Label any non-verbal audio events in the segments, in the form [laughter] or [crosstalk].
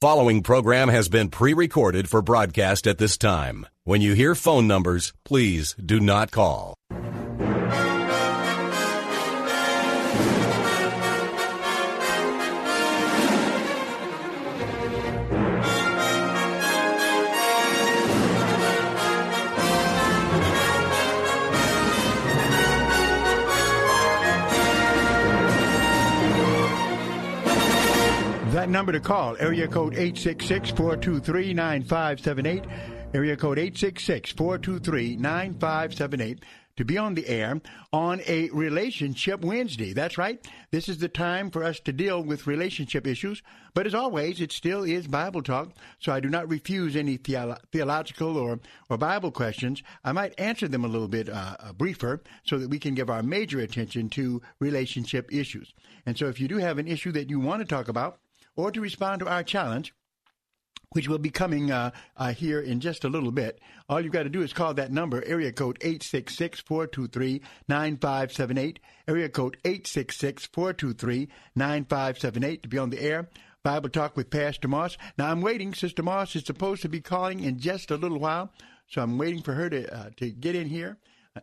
Following program has been pre-recorded for broadcast at this time. When you hear phone numbers, please do not call. Number to call, area code 866-423-9578, area code 866-423-9578 to be on the air on a Relationship Wednesday. That's right. This is the time for us to deal with relationship issues. But as always, it still is Bible talk, so I do not refuse any theolo- theological or, or Bible questions. I might answer them a little bit uh, uh, briefer so that we can give our major attention to relationship issues. And so if you do have an issue that you want to talk about, or to respond to our challenge, which will be coming uh, uh, here in just a little bit. All you've got to do is call that number, area code 866-423-9578, area code 866-423-9578 to be on the air. Bible Talk with Pastor Moss. Now I'm waiting. Sister Moss is supposed to be calling in just a little while, so I'm waiting for her to uh, to get in here.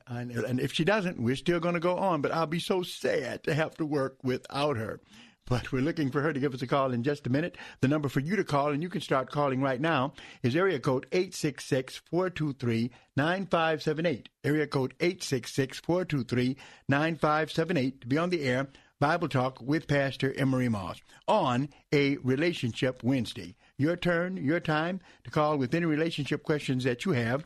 And, and if she doesn't, we're still going to go on. But I'll be so sad to have to work without her but we're looking for her to give us a call in just a minute. The number for you to call, and you can start calling right now, is area code 866-423-9578. Area code 866-423-9578 to be on the air. Bible Talk with Pastor Emery Moss on a Relationship Wednesday. Your turn, your time to call with any relationship questions that you have.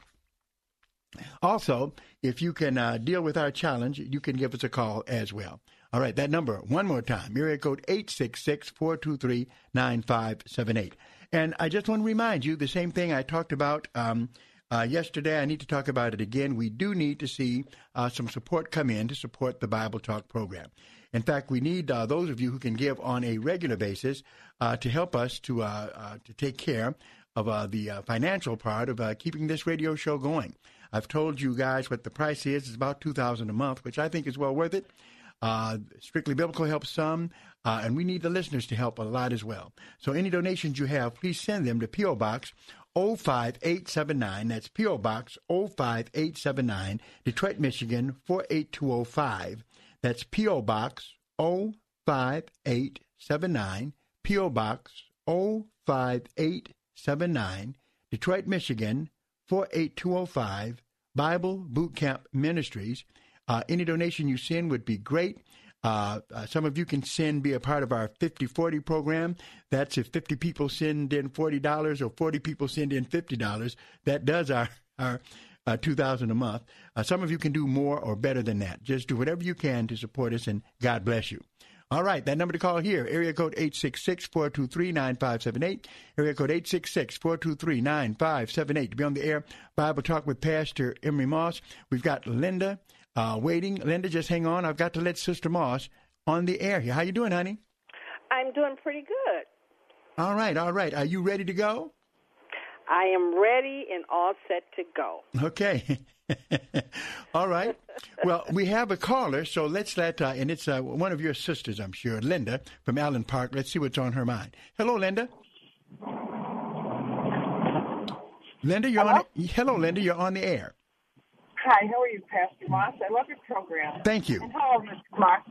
Also, if you can uh, deal with our challenge, you can give us a call as well. All right, that number, one more time, area code 866-423-9578. And I just want to remind you the same thing I talked about um, uh, yesterday. I need to talk about it again. We do need to see uh, some support come in to support the Bible Talk program. In fact, we need uh, those of you who can give on a regular basis uh, to help us to uh, uh, to take care of the financial part of keeping this radio show going. I've told you guys what the price is. It's about two thousand a month, which I think is well worth it. Uh, Strictly Biblical helps some, uh, and we need the listeners to help a lot as well. So any donations you have, please send them to P.O. Box 05879. That's P.O. Box 05879, Detroit, Michigan 48205. That's P.O. Box 05879, P.O. Box 05879, Detroit, Michigan 48205, Bible Boot Camp Ministries. Uh, any donation you send would be great. Uh, uh, some of you can send, be a part of our 50 40 program. That's if 50 people send in $40 or 40 people send in $50. That does our, our uh, 2000 a month. Uh, some of you can do more or better than that. Just do whatever you can to support us, and God bless you. All right, that number to call here, area code 866-423-9578, area code 866-423-9578 to be on the air. Bible Talk with Pastor Emery Moss. We've got Linda uh, waiting. Linda, just hang on. I've got to let Sister Moss on the air here. How you doing, honey? I'm doing pretty good. All right, all right. Are you ready to go? I am ready and all set to go. Okay. [laughs] all right. Well, we have a caller, so let's let, uh, and it's uh, one of your sisters, I'm sure, Linda from Allen Park. Let's see what's on her mind. Hello, Linda. Linda, you're Hello? on. The, hello, Linda. You're on the air. Hi, how are you, Pastor Moss? I love your program. Thank you. And hello, Mr. Moss.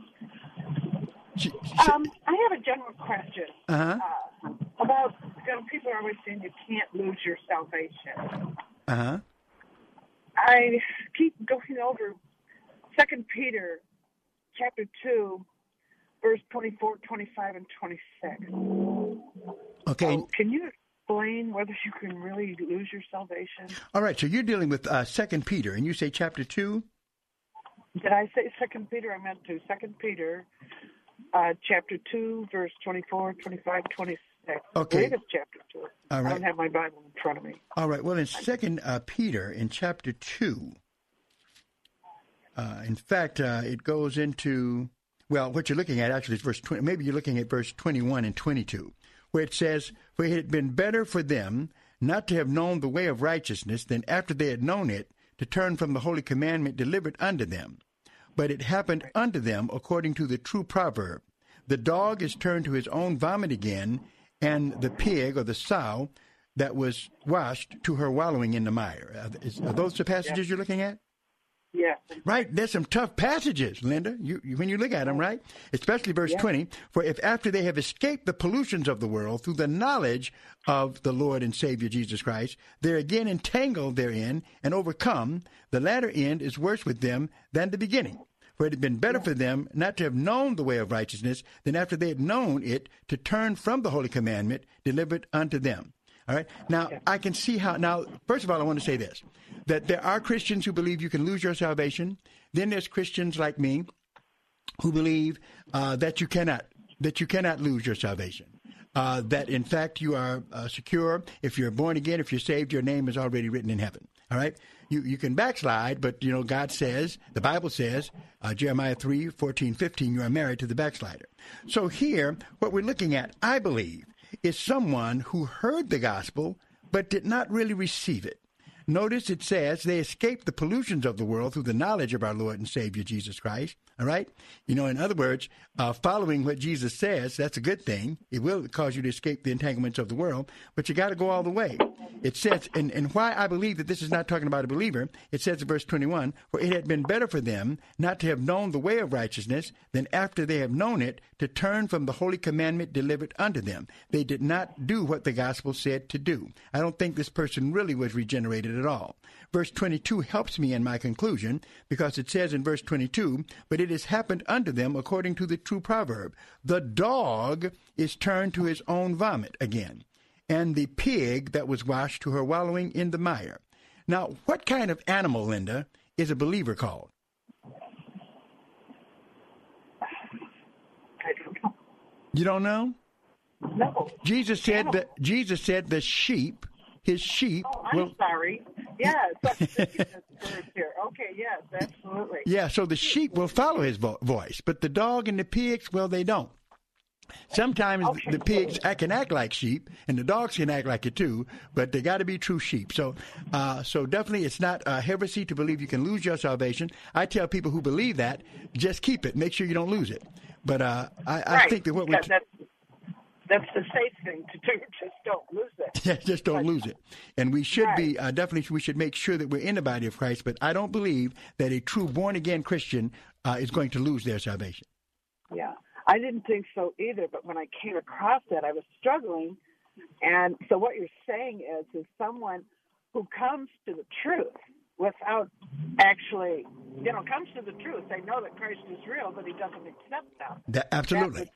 She, she, Um, I have a general question uh-huh. uh, about you know, people are always saying you can't lose your salvation. Uh huh. I keep going over Second Peter chapter two, verse 24, 25, and 26. Okay. Oh, can you explain whether you can really lose your salvation? All right. So you're dealing with uh, Second Peter, and you say chapter two. Did I say Second Peter? I meant to. Second Peter, uh, chapter 2, verse 24, 25, 26. Okay. It's chapter 2. All I don't have my Bible in front of me. All right. Well, in Second uh, Peter, in chapter two, uh, in fact, uh, it goes into well, what you're looking at actually is verse twenty. Maybe you're looking at verse twenty-one and twenty-two, where it says, "For it had been better for them not to have known the way of righteousness than after they had known it to turn from the holy commandment delivered unto them. But it happened unto them according to the true proverb: The dog is turned to his own vomit again, and the pig or the sow." That was washed to her wallowing in the mire. Are those the passages you're looking at? Yes. Right, there's some tough passages, Linda. You, you when you look at them, mm-hmm. right? Especially verse twenty. For if after they have escaped the pollutions of the world through the knowledge of the Lord and Savior Jesus Christ, they're again entangled therein and overcome. The latter end is worse with them than the beginning. For it had been better for them not to have known the way of righteousness than after they had known it to turn from the holy commandment delivered unto them. All right. Now, I can see how. Now, first of all, I want to say this that there are Christians who believe you can lose your salvation. Then there's Christians like me who believe uh, that you cannot that you cannot lose your salvation. Uh, that in fact you are uh, secure if you're born again. If you're saved, your name is already written in heaven. All right. You you can backslide, but you know God says the Bible says uh, Jeremiah 3, 14, 15, you are married to the backslider. So here, what we're looking at, I believe, is someone who heard the gospel but did not really receive it. Notice it says they escaped the pollutions of the world through the knowledge of our Lord and Savior Jesus Christ. All right? You know, in other words, uh, following what Jesus says, that's a good thing. It will cause you to escape the entanglements of the world, but you got to go all the way. It says, and, and why I believe that this is not talking about a believer, it says in verse 21 For it had been better for them not to have known the way of righteousness than after they have known it to turn from the holy commandment delivered unto them. They did not do what the gospel said to do. I don't think this person really was regenerated at all. Verse 22 helps me in my conclusion because it says in verse 22, But it has happened unto them according to the true proverb The dog is turned to his own vomit again, and the pig that was washed to her wallowing in the mire. Now, what kind of animal, Linda, is a believer called? I don't know. You don't know? No. Jesus said that Jesus said the sheep, his sheep Oh, I'm will sorry. Yes. that's [laughs] the words here. Okay, yes, absolutely. Yeah, so the sheep will follow his vo- voice, but the dog and the pigs, well, they don't. Sometimes Okay. the pigs can act like sheep, and the dogs can act like it too, but they got to be true sheep. So, uh, so definitely, it's not a heresy to believe you can lose your salvation. I tell people who believe that, just keep it. Make sure you don't lose it. But uh, I, I think that what we That- that's, the safe thing to do. [laughs] Just don't lose it. [laughs] Yeah, just don't lose it. And we should be uh, definitely we should make sure that we're in the body of Christ. But I don't believe that a true born again Christian uh, is going to lose their salvation. Yeah, I didn't think so either. But when I came across that, I was struggling. And so what you're saying is, is someone who comes to the truth without actually, you know, comes to the truth. They know that Christ is real, but he doesn't accept them. That, absolutely.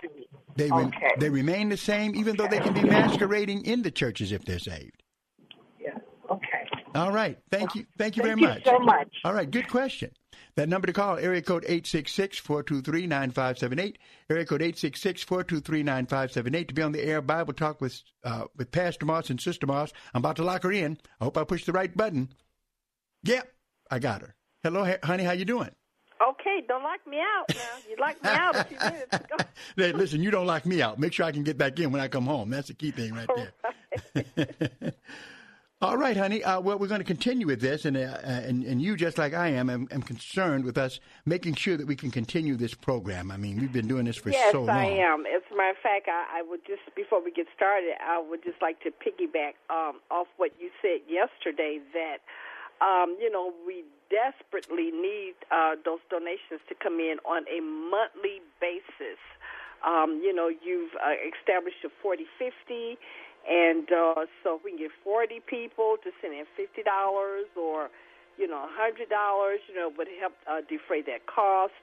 They re- okay. they remain the same, even though they can be masquerading in the churches if they're saved. yeah. Okay. All right. Thank you. Thank you Thank very you much. so much. All right. Good question. That number to call, area code 866-423-9578. Area code 866-423-9578 to be on the air Bible Talk with, uh, with Pastor Moss and Sister Moss. I'm about to lock her in. I hope I pushed the right button. Yep. I got her. Hello, honey. How you doing? Okay, don't lock me out now. You locked me out a few minutes ago. [laughs] Hey, listen, you don't lock me out. Make sure I can get back in when I come home. That's the key thing right there. [laughs] All right, honey. Uh, well, we're going to continue with this, and, uh, and and you, just like I am, am, am concerned with us making sure that we can continue this program. I mean, we've been doing this for yes, so long. Yes, I am. As a matter of fact, I, I would just before we get started, I would just like to piggyback um, off what you said yesterday that um, you know we desperately need uh, those donations to come in on a monthly basis. Um, you know, you've uh, established your 40 50, And uh, so if we can get 40 people to send in $50 or, you know, $100, you know, would help uh, defray that cost.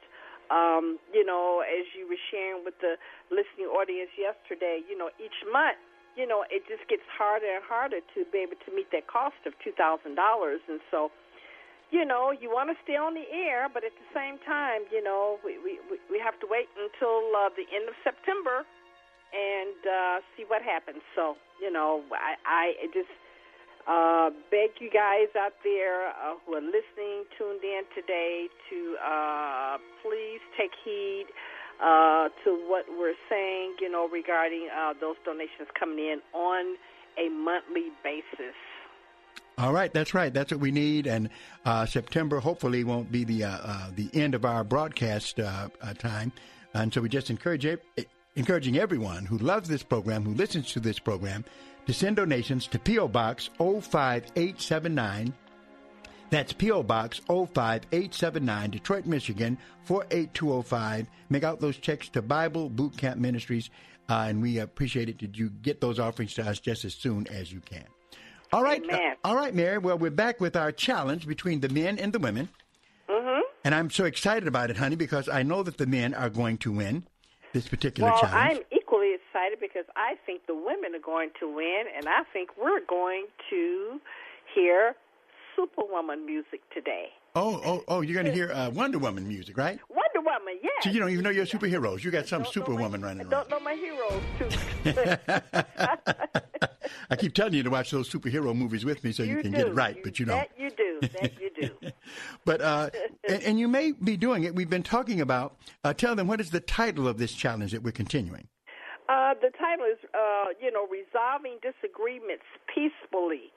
Um, you know, as you were sharing with the listening audience yesterday, you know, each month, you know, it just gets harder and harder to be able to meet that cost of $2,000. And so, you know, you want to stay on the air, but at the same time, you know, we we we have to wait until uh, the end of September and uh, see what happens. So, you know, I I just uh, beg you guys out there uh, who are listening, tuned in today, to uh, please take heed uh, to what we're saying, you know, regarding uh, those donations coming in on a monthly basis. All right, that's right. That's what we need. And uh, September hopefully won't be the uh, uh, the end of our broadcast time. And so we just encourage encouraging everyone who loves this program, who listens to this program, to send donations to PO Box 05879. That's P.O. Box 05879, Detroit, Michigan 48205. Make out those checks to Bible Boot Camp Ministries, uh, and we appreciate it that you get those offerings to us just as soon as you can. All right. Uh, all right, Mary. Well, we're back with our challenge between the men and the women. Mm-hmm. And I'm so excited about it, honey, because I know that the men are going to win this particular well, challenge. I'm equally excited because I think the women are going to win, and I think we're going to hear Superwoman music today. Oh, oh, oh! You're going to hear uh, Wonder Woman music, right? Wonder Woman, yes. So you don't even know your superheroes. You got some Superwoman my, running around. I don't know my heroes too. [laughs] I keep telling you to watch those superhero movies with me so you, you can do. get it right, you, but you don't. That you do. That you do. [laughs] but uh, and, and, you may be doing it. We've been talking about. Uh, tell them what is the title of this challenge that we're continuing. Uh, the title is, uh, you know, resolving disagreements peacefully.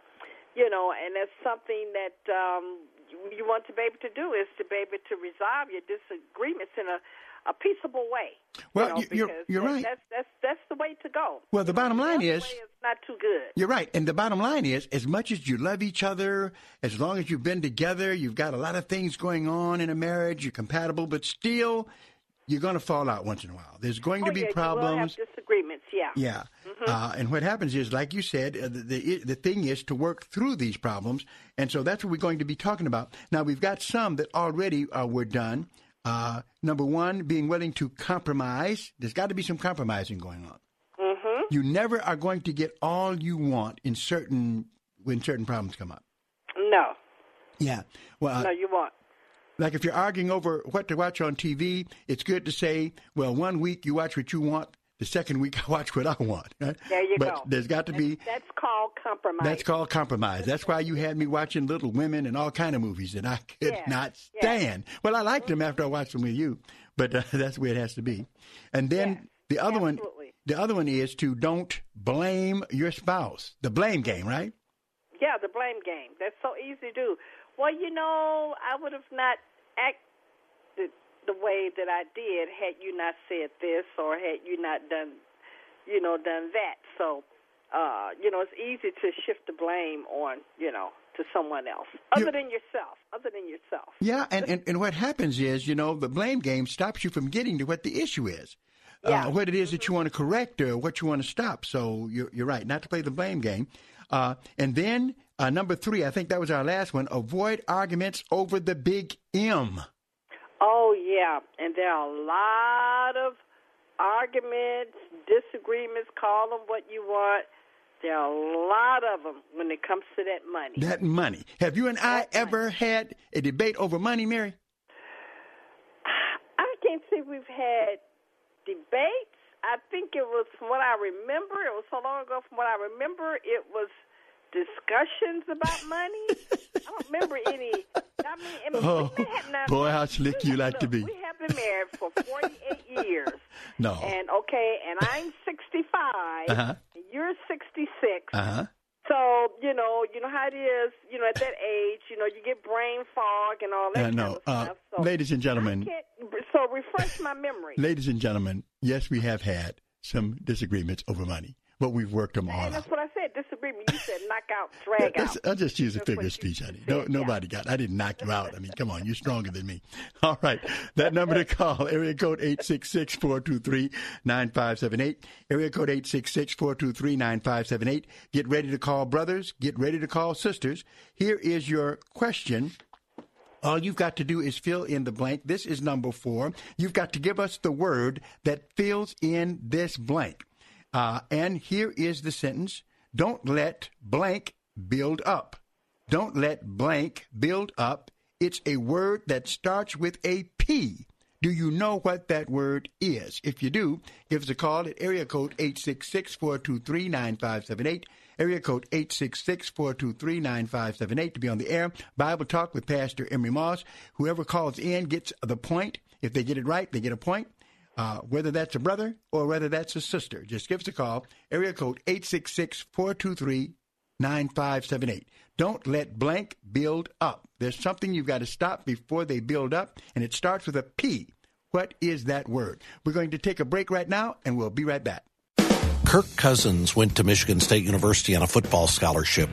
You know, and that's something that um, you want to be able to do is to be able to resolve your disagreements in a a peaceable way. Well, you are you're, you're that, right. That's that's that's the way to go. Well, the bottom line the is it's not too good. You're right, and the bottom line is, as much as you love each other, as long as you've been together, you've got a lot of things going on in a marriage. You're compatible, but still, you're going to fall out once in a while. There's going oh, to be yeah, problems. disagreements. Yeah. Yeah. Mm-hmm. Uh, and what happens is, like you said, uh, the, the the thing is to work through these problems, and so that's what we're going to be talking about. Now, we've got some that already uh, were done. Uh, number one, being willing to compromise. There's got to be some compromising going on. Mm-hmm. You never are going to get all you want in certain when certain problems come up. No. Yeah. Well, uh, no, you won't. Like if you're arguing over what to watch on TV, it's good to say, well, one week you watch what you want, the second week [laughs] I watch what I want. Right? There you but go. there's got to be. That's called compromise. That's called compromise. That's why you had me watching Little Women and all kind of movies that I [laughs] could yeah. not stand. Yeah. Well, I liked them after I watched them with you, but uh, [laughs] that's where it has to be. And then yeah. the other Absolutely. one, the other one is to don't blame your spouse. The blame game, right? Yeah, the blame game. That's so easy to do. Well, you know, I would have not acted the way that I did had you not said this or had you not done, you know, done that. So, uh, you know, it's easy to shift the blame on, you know, to someone else other You- than yourself. Other than yourself. Yeah, and, and, and what happens is, you know, the blame game stops you from getting to what the issue is. Yeah. Uh, what it is that you want to correct or what you want to stop. So you're, you're right, not to play the blame game. Uh, and then uh, number three, I think that was our last one avoid arguments over the big M. Oh yeah, and there are a lot of arguments, disagreements. Call them what you want. There are a lot of them when it comes to that money. That money. Have you and I That ever had a debate over money, Mary? I can't say we've had debates. I think it was from what I remember. It was so long ago. From what I remember, it was discussions about [laughs] money. I don't remember any. I mean, I mean Oh, we boy, how slick you like to be. We have been married for 48 [laughs] years. No. And okay, and I'm 65. Uh-huh. and You're 66. Uh huh. So you know, you know how it is. You know, at that age, you know, you get brain fog and all that Uh, kind no. of Uh, stuff. So ladies and gentlemen, so refresh my memory. ladies and gentlemen, yes, we have had some disagreements over money. But we've worked them out. that's what I said. Disagreement. You said knock out, [laughs] drag out. I'll just use a figure of speech, honey. No, nobody got. I didn't knock you out. I mean, come on, you're stronger than me. [laughs] All right, that number to call area code 866-423-9578. Area code 866-423-9578. Get ready to call brothers. Get ready to call sisters. Here is your question. All you've got to do is fill in the blank. This is number four. You've got to give us the word that fills in this blank. Uh, and here is the sentence Don't let blank build up. Don't let blank build up. It's a word that starts with a P. Do you know what that word is? If you do, give us a call at area code 866 423 9578. Area code 866 423 9578 to be on the air. Bible Talk with Pastor Emery Moss. Whoever calls in gets the point. If they get it right, they get a point. Uh, whether that's a brother or whether that's a sister, just give us a call. Area code 866 423 9578. Don't let blank build up. There's something you've got to stop before they build up, and it starts with a P. What is that word? We're going to take a break right now, and we'll be right back. Kirk Cousins went to Michigan State University on a football scholarship.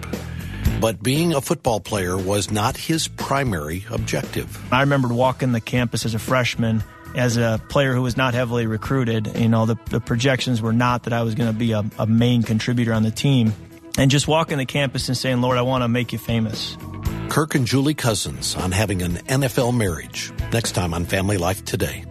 But being a football player was not his primary objective. I remembered walking the campus as a freshman as a player who was not heavily recruited. You know, the, the projections were not that I was going to be a, a main contributor on the team. And just walking the campus and saying, Lord, I want to make you famous. Kirk and Julie Cousins on having an NFL marriage. Next time on Family Life Today.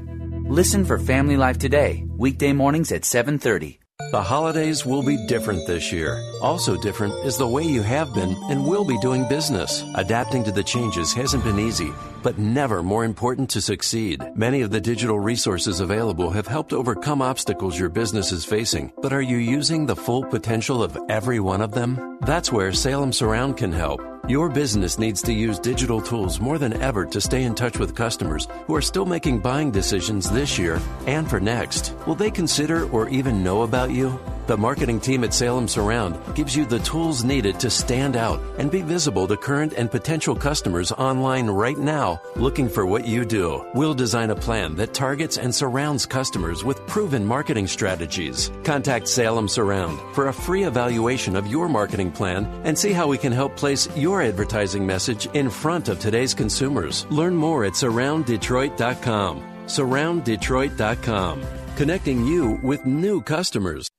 Listen for Family Life Today, weekday mornings at 7:30. The holidays will be different this year. Also different is the way you have been and will be doing business. Adapting to the changes hasn't been easy, but never more important to succeed. Many of the digital resources available have helped overcome obstacles your business is facing, but are you using the full potential of every one of them? That's where Salem Surround can help. Your business needs to use digital tools more than ever to stay in touch with customers who are still making buying decisions this year and for next. Will they consider or even know about you? The marketing team at Salem Surround gives you the tools needed to stand out and be visible to current and potential customers online right now looking for what you do. We'll design a plan that targets and surrounds customers with proven marketing strategies. Contact Salem Surround for a free evaluation of your marketing plan and see how we can help place your advertising message in front of today's consumers. Learn more at surrounddetroit.com. Surrounddetroit.com, connecting you with new customers.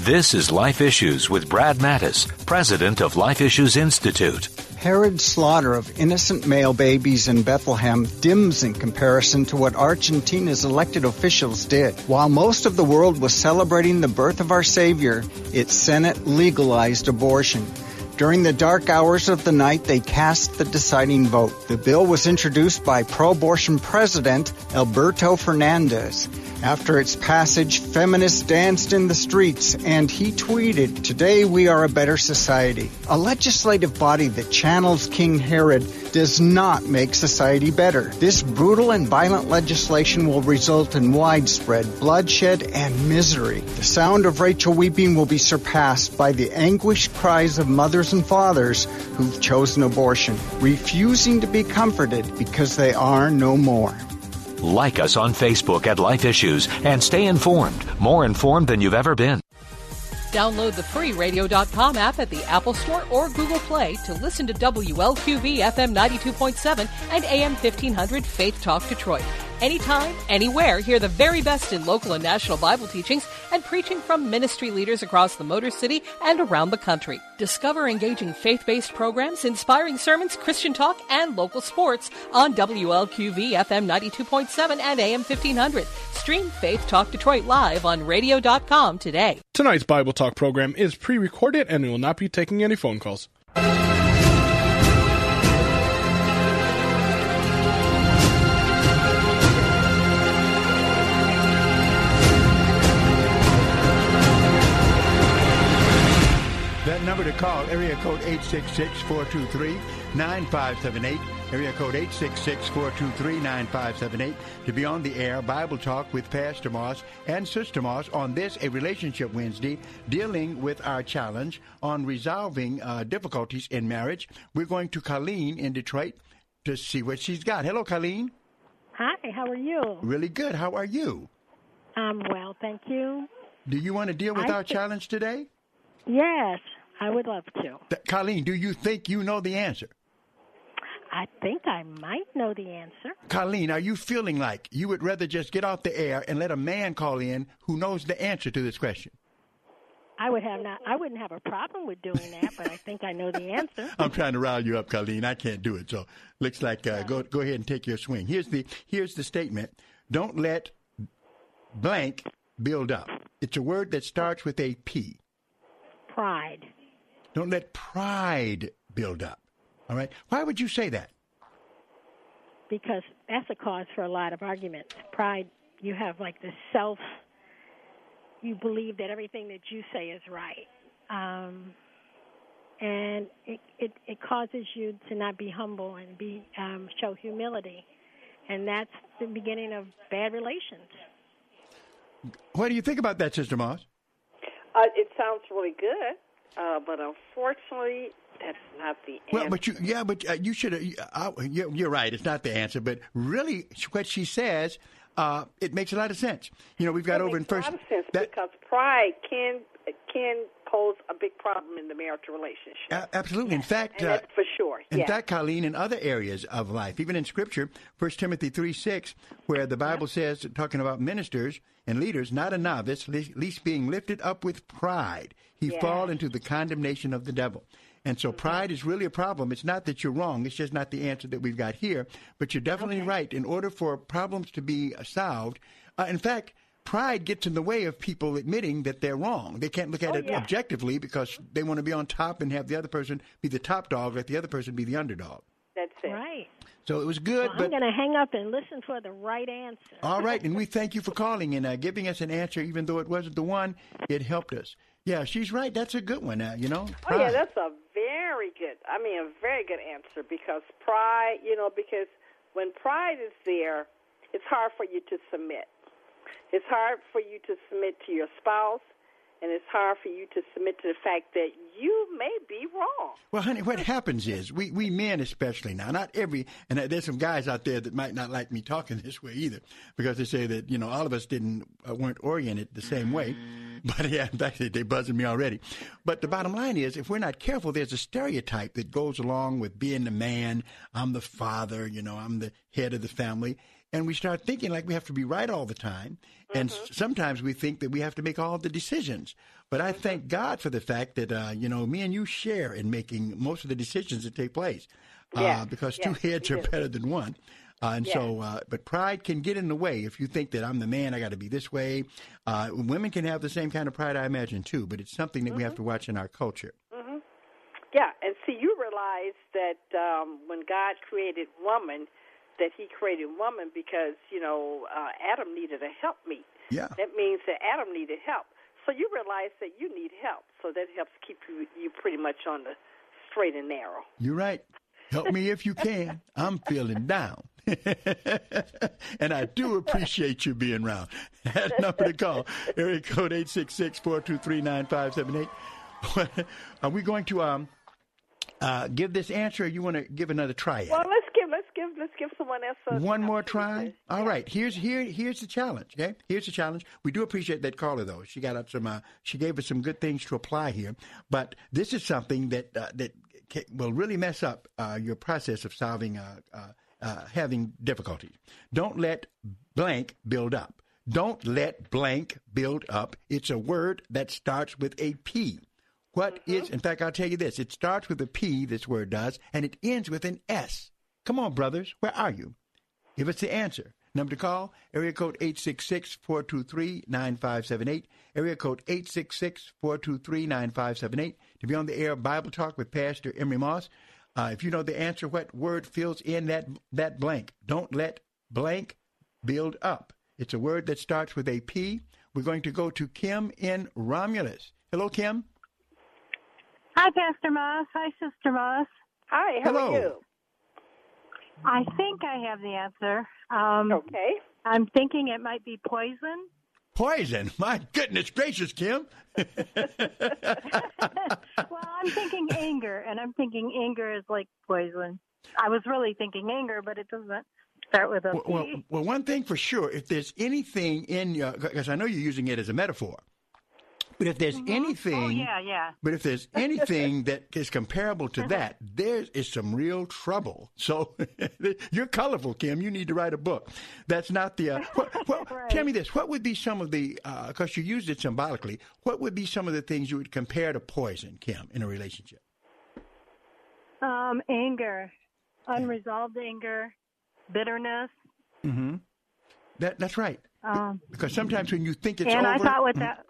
This is Life Issues with Brad Mattes, president of Life Issues Institute. Herod's slaughter of innocent male babies in Bethlehem dims in comparison to what Argentina's elected officials did. While most of the world was celebrating the birth of our Savior, its Senate legalized abortion. During the dark hours of the night, they cast the deciding vote. The bill was introduced by pro abortion President Alberto Fernandez. After its passage, feminists danced in the streets, and he tweeted, Today we are a better society. A legislative body that channels King Herod does not make society better. This brutal and violent legislation will result in widespread bloodshed and misery. The sound of Rachel weeping will be surpassed by the anguished cries of mothers and fathers who've chosen abortion, refusing to be comforted because they are no more. Like us on Facebook at Life Issues and stay informed, more informed than you've ever been. Download the free radio.com app at the Apple Store or Google Play to listen to WLQV FM 92.7 and AM 1500 Faith Talk Detroit. Anytime, anywhere, hear the very best in local and national Bible teachings and preaching from ministry leaders across the Motor City and around the country. Discover engaging faith based programs, inspiring sermons, Christian talk, and local sports on WLQV FM 92.7 and AM 1500. Stream Faith Talk Detroit live on radio.com today. Tonight's Bible Talk program is pre recorded and we will not be taking any phone calls. To call, area code 866-423-9578, area code 866-423-9578, to be on the air, Bible Talk with Pastor Moss and Sister Moss on this, a Relationship Wednesday, dealing with our challenge on resolving uh, difficulties in marriage. We're going to Colleen in Detroit to see what she's got. Hello, Colleen. Hi, how are you? Really good. How are you? I'm well, thank you. Do you want to deal with I our thi- challenge today? Yes, I would love to. Th- Colleen, do you think you know the answer? I think I might know the answer. Colleen, are you feeling like you would rather just get off the air and let a man call in who knows the answer to this question? I would have not. I wouldn't have a problem with doing that, but I think I know the answer. [laughs] I'm trying to rile you up, Colleen. I can't do it. So looks like uh, go go ahead and take your swing. Here's the here's the statement. Don't let blank build up. It's a word that starts with a P. Pride. Don't let pride build up. All right. Why would you say that? Because that's a cause for a lot of arguments. Pride. You have like the self. You believe that everything that you say is right. Um, and it, it it causes you to not be humble and be um, show humility, and that's the beginning of bad relations. What do you think about that, Sister Moss? Uh, it sounds really good, uh, but unfortunately, that's not the answer. Well, but you, yeah, but uh, you should. Uh, uh, you're, you're right. It's not the answer, but really, what she says, uh, it makes a lot of sense. You know, we've got it over in makes a first. lot of sense that- because pride can can pose a big problem in the marital relationship. A- absolutely. In fact, uh, for sure. in fact, Colleen, in other areas of life, even in Scripture, First Timothy three six, where the Bible says, talking about ministers and leaders, not a novice, least being lifted up with pride, he fall into the condemnation of the devil. And Mm-hmm. so pride is really a problem. It's not that you're wrong. It's just not the answer that we've got here. But you're definitely right. In order for problems to be solved, uh, in fact, pride gets in the way of people admitting that they're wrong. They can't look at Oh, it yeah. objectively because they want to be on top and have the other person be the top dog, let the other person be the underdog. That's it. Right. So it was good, Well, I'm going to hang up and listen for the right answer. all right. And we [laughs] thank you for calling and uh, giving us an answer, even though it wasn't the one. It helped us. Yeah, she's right. That's a good one. Uh, you know. Oh yeah, that's a very good. I mean, a very good answer because pride. You know, because when pride is there, it's hard for you to submit. It's hard for you to submit to your spouse, and it's hard for you to submit to the fact that you may be wrong. Well, honey, what happens is we, we men especially now, not every, and there's some guys out there that might not like me talking [laughs] this way either, because they say that you know all of us didn't uh, weren't oriented the same way. But [laughs] yeah, in fact, they they buzzing me already. But the bottom line is, if we're not careful, there's a stereotype that goes along with being the man. I'm the father, you know, I'm the head of the family. And we start thinking like we have to be right all the time. And s- sometimes we think that we have to make all the decisions. But I thank God for the fact that, uh, you know, me and you share in making most of the decisions that take place. Uh, Yeah, because yeah, two heads are better than one. Uh, and so, uh, but pride can get in the way if you think that I'm the man, I got to be this way. Uh, women can have the same kind of pride, I imagine, too, but it's something that we have to watch in our culture. hmm Yeah, and see, you realize that um, when God created woman, that He created woman because you know uh, Adam needed a helpmeet. Yeah. That means that Adam needed help. So you realize that you need help. So that helps keep you you pretty much on the straight and narrow. You're right. Help me if you can. I'm feeling down. [laughs] and I do appreciate you being around. [laughs] That number to call, area code 866-423-9578. [laughs] Are we going to um, uh, give this answer or you want to give another try at it? Well, let's give let's give let's give else One more try. All right. Here's here here's the challenge. Okay. Here's the challenge. We do appreciate that caller though. She got up some. Uh, she gave us some good things to apply here. But this is something that uh, that ca- will really mess up uh, your process of solving uh, uh, uh, having difficulties. Don't let blank build up. Don't let blank build up. It's a word that starts with a P. What is? in fact, I'll tell you this. It starts with a P, this word does, and it ends with an S. Come on, brothers. Where are you? Give us the answer. Number to call, area code 866-423-9578. Area code 866-423-9578. To be on the air, Bible Talk with Pastor Emery Moss. Uh, if you know the answer, what word fills in that, that blank? Don't let blank build up. It's a word that starts with a P. We're going to go to Kim in Romulus. Hello, Kim. Hi, Pastor Moss. Hi, Sister Moss. Hi, how are Hello. you? I think I have the answer. Um, okay. I'm thinking it might be poison. Poison. My goodness gracious, Kim. [laughs] well, I'm thinking anger, and I'm thinking anger is like poison. I was really thinking anger, but it doesn't start with a Well, well, well, one thing for sure, if there's anything in your, because I know you're using it as a metaphor, But if there's anything, Oh yeah, yeah. but if there's [laughs] anything that is comparable to that, there is some real trouble. So [laughs] you're colorful, Kim. You need to write a book. That's not the. Uh, what, [laughs] what, Tell me this: What would be some of the? Because you used it symbolically. What would be some of the things you would compare to poison, Kim, in a relationship? Um, anger, unresolved anger, bitterness. Mm-hmm. That that's right. Um, Because sometimes when you think it's and over, I thought what that.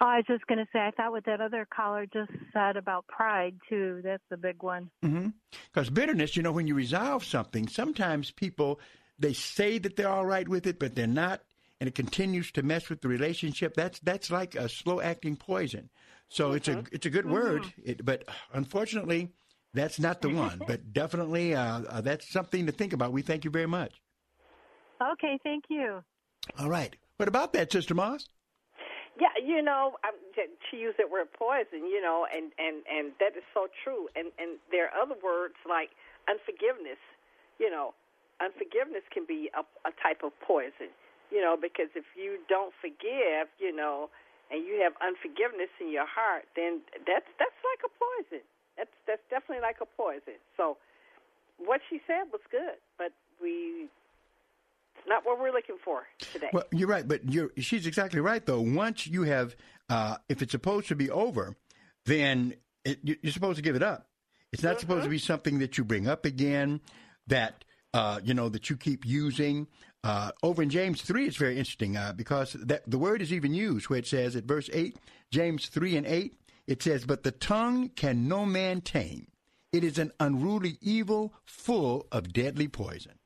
Oh, I was just going to say, I thought what that other caller just said about pride too. That's a big one. Because bitterness, you know, when you resolve something, sometimes people they say that they're all right with it, but they're not, and it continues to mess with the relationship. That's that's like a slow acting poison. So it's a it's a good word, it, but unfortunately, that's not the one. [laughs] but definitely, uh, uh, that's something to think about. We thank you very much. Okay, thank you. All right. What about that, Sister Moss? Yeah, you know, um, she used that word poison, you know, and and and that is so true. And and there are other words like unforgiveness. You know, unforgiveness can be a, a type of poison. You know, because if you don't forgive, you know, and you have unforgiveness in your heart, then that's that's like a poison. That's that's definitely like a poison. So, what she said was good, but we not what we're looking for today. Well, you're right, but you're, she's exactly right, though. Once you have, uh, if it's supposed to be over, then it, you- you're supposed to give it up. It's not supposed to be something that you bring up again, that, uh, you know, that you keep using. Uh, over in James 3, it's very interesting uh, because that, the word is even used where it says at verse 8, James 3 and 8, it says, But the tongue can no man tame. It is an unruly evil full of deadly poison.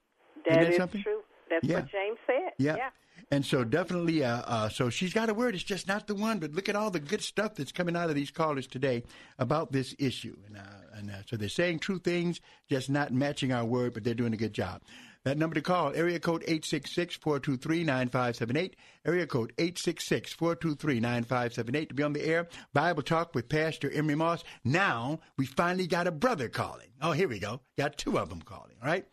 That is something? true. That's Yeah. what James said. Yeah. yeah. And so definitely, uh, uh, so she's got a word. It's just not the one. But look at all the good stuff that's coming out of these callers today about this issue. And, uh, and uh, so they're saying true things, just not matching our word, but they're doing a good job. That number to call, area code 866-423-9578, area code 866-423-9578 to be on the air. Bible Talk with Pastor Emery Moss. Now we finally got a brother calling. Oh, here we go. Got two of them calling, all right?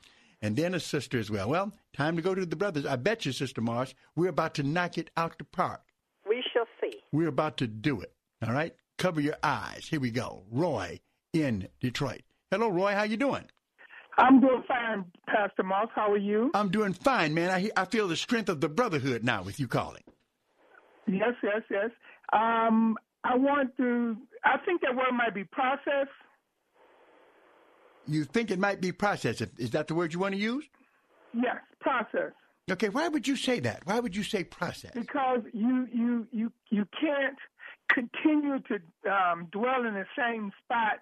And then a sister as well. Well, time to go to the brothers. I bet you, Sister Marsh, we're about to knock it out the park. We shall see. We're about to do it. All right? Cover your eyes. Here we go. Roy in Detroit. Hello, Roy. How you doing? I'm doing fine, Pastor Moss. How are you? I'm doing fine, man. I, I feel the strength of the brotherhood now with you calling. Yes, yes, yes. Um, I want to. I think that word might be process. You think it might be process. Is that the word you want to use? Yes, process. Okay, why would you say that? Why would you say process? Because you you you you can't continue to um, dwell in the same spot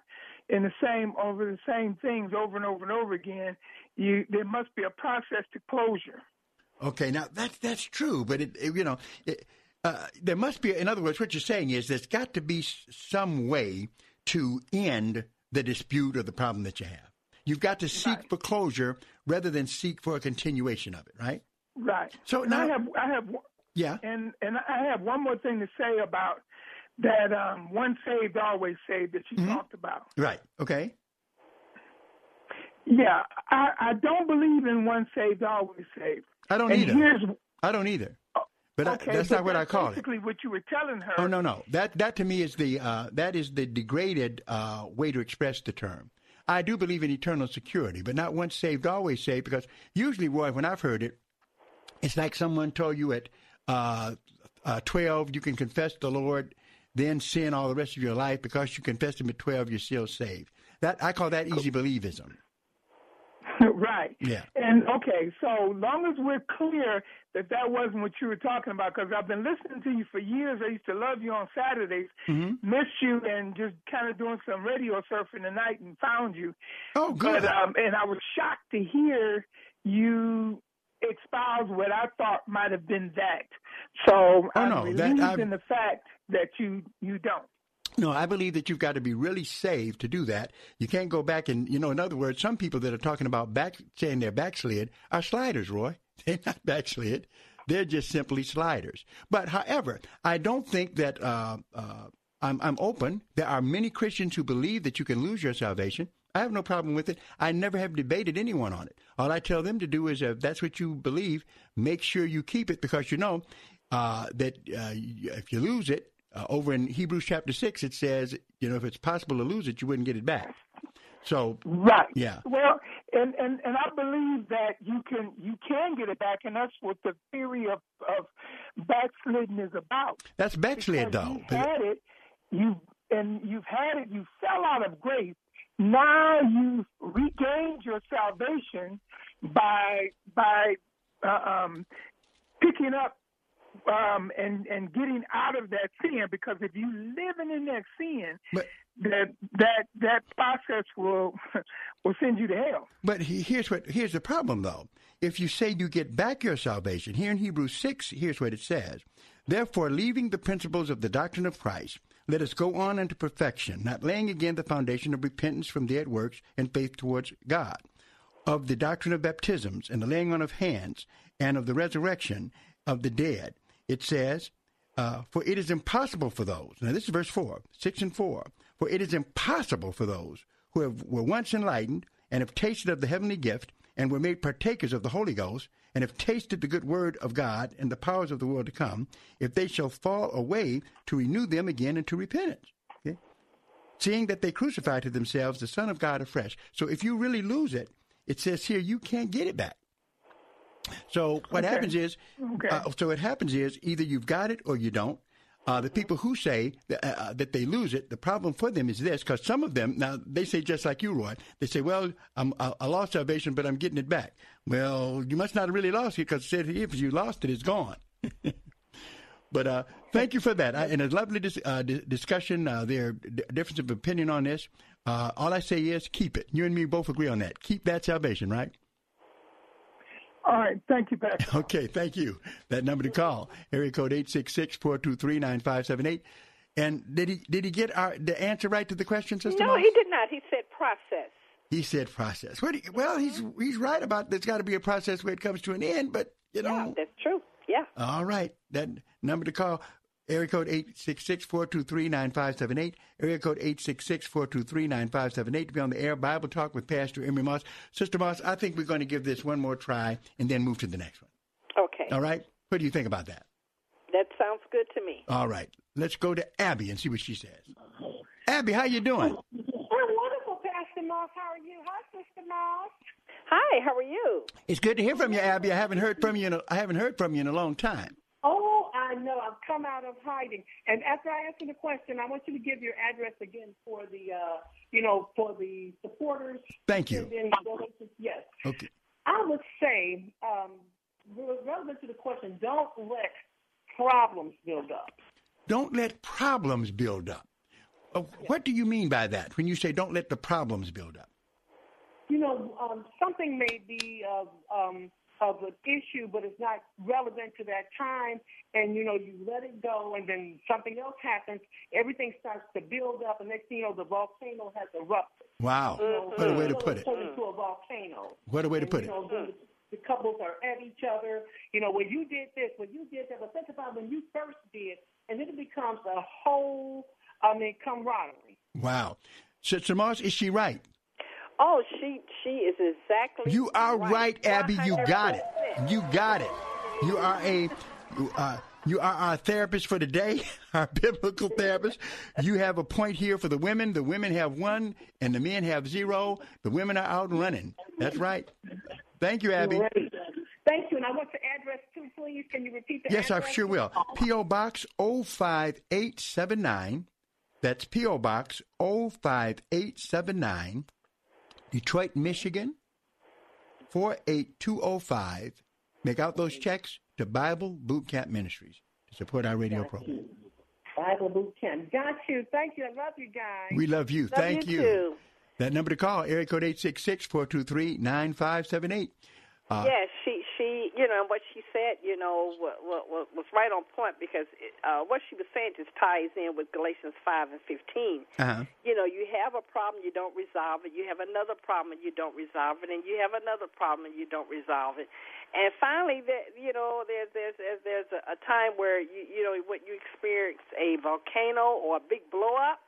in the same over the same things over and over and over again. You there must be a process to closure. Okay, now that's that's true, but it, it- you know, it, uh, there must be. In other words, what you're saying is there's got to be some way to end the dispute or the problem that you have. You've got to seek for closure rather than seek for a continuation of it, right? Right. So now- I have I have Yeah. and and I have one more thing to say about that um, once saved always saved that you talked about. Right. Okay. Yeah, I, I don't believe in once saved always saved. I don't and either. I don't either. But okay, I, that's but not what I call it. Basically, what you were telling her. Oh no, no. That that to me is the uh, that is the degraded uh, way to express the term. I do believe in eternal security, but not once saved, always saved. Because usually, Roy, when I've heard it, it's like someone told you at uh, uh, twelve you can confess the Lord, then sin all the rest of your life because you confessed Him at twelve, you're still saved. That I call that easy believism. [laughs] right. Yeah. And okay, so long as we're clear that that wasn't what you were talking about, because I've been listening to you for years. I used to love you on Saturdays, Mm-hmm. missed you, and just kind of doing some radio surfing tonight and found you. Oh, good. But um, and I was shocked to hear you espouse what I thought might have been that. So Oh, I'm no, that- relieved I'm- in the fact that you you don't. No, I believe that you've got to be really saved to do that. You can't go back and, you know, in other words, some people that are talking about back, saying they're backslid are sliders, Roy. [laughs] They're not backslid. They're just simply sliders. But however, I don't think that, uh, uh, I'm, I'm open. There are many Christians who believe that you can lose your salvation. I have no problem with it. I never have debated anyone on it. All I tell them to do is, if that's what you believe, make sure you keep it because you know, uh, that uh, if you lose it, uh, over in Hebrews chapter six, it says, you know, if it's possible to lose it, you wouldn't get it back. So right, yeah. Well, and and and I believe that you can you can get it back, and that's what the theory of of backsliding is about. That's backslid, though. You had it, you and you've had it. You fell out of grace. Now you've regained your salvation by by uh, um, picking up um, and and getting out of that sin. Because if you living in that sin, but, that that that process will [laughs] will send you to hell. But he, here's what here's the problem though. If you say you get back your salvation, here in Hebrews six, here's what it says: Therefore, leaving the principles of the doctrine of Christ, let us go on unto perfection, not laying again the foundation of repentance from dead works and faith towards God, of the doctrine of baptisms and the laying on of hands, and of the resurrection of the dead. It says, uh, For it is impossible for those. Now this is verse four, six and four. For it is impossible for those who have, were once enlightened and have tasted of the heavenly gift and were made partakers of the Holy Ghost and have tasted the good word of God and the powers of the world to come, if they shall fall away, to renew them again into repentance. Okay? Seeing that they crucify to themselves the Son of God afresh. So if you really lose it, it says here you can't get it back. So what Okay. happens is, Okay. uh, so what happens is either you've got it or you don't. Uh, the people who say that, uh, that they lose it, the problem for them is this, because some of them, now they say just like you, Roy, they say, well, I'm, I, lost salvation, but I'm getting it back. Well, you must not have really lost it, because it said if you lost it, it's gone. [laughs] but uh, thank you for that. I, and a lovely dis- uh, di- discussion. Uh, there are d- difference of opinion on this. Uh, all I say is keep it. You and me both agree on that. Keep that salvation, right? All right, thank you, Pastor. [laughs] Okay, thank you. That number to call, area code 866-423-9578. And did he did he get our the answer right to the question, Sister No, Moss? he did not. He said process. He said process. What you- well, he's mm-hmm. he's right about there's got to be a process where it comes to an end, but you know. Yeah, that's true. Yeah. All right. That number to call, area code 866-423-9578, area code 866-423-9578 to be on the air Bible Talk with Pastor Emery Moss. Sister Moss, I think we're going to give this one more try and then move to the next one. Okay. All right? What do you think about that? That sounds good to me. All right. Let's go to Abby and see what she says. Abby, how you doing? I'm wonderful, Pastor Moss. How are you? Hi, Sister Moss. Hi, how are you? It's good to hear from you, Abby. I haven't heard from you in a, I haven't heard from you in a long time. I know. I've come out of hiding. And after I answer the question, I want you to give your address again for the, uh, you know, for the supporters. Thank you. Then. Yes. Okay. I would say, um, relevant to the question, don't let problems build up. Don't let problems build up. Uh, What do you mean by that when you say don't let the problems build up? you know, um, something may be of um, of an issue, but it's not relevant to that time, and you know, you let it go, and then something else happens. Everything starts to build up, and next thing you know, the volcano has erupted. Wow. You What a way to put it. Turned into a volcano. What a way to And, put you it. know, then the couples are at each other. You know, when you did this, when you did that, but think about when you first did, and then it becomes a whole, I mean, camaraderie. Wow. Sister Moss, is she right? Oh, she she is exactly. You are right, Abby. You got it. You got it. You are a are, uh, you are our therapist for today, [laughs] our biblical therapist. You have a point here for the women. The women have one, and the men have zero. The women are out running. That's right. Thank you, Abby. Great. Thank you. And I want the address too, please. Can you repeat the Yes, I sure will. P.O. Box 05879. That's P.O. Box 05879, Detroit, Michigan 48205. Make out those checks to Bible Boot Camp Ministries to support our radio program. Bible Boot Camp. Got you. Thank you. I love you guys. We love you. Love Thank you. you. That number to call, area code 866 423 9578. Uh, yes, she she you know what she said you know wa- wa- wa- was right on point because it, uh, what she was saying just ties in with Galatians five and fifteen. Uh-huh. You know, you have a problem, you don't resolve it. You have another problem, you don't resolve it, and you have another problem, and you don't resolve it. And finally, there, you know, there's there's there's, there's a, a time where you you know when you experience a volcano or a big blow up,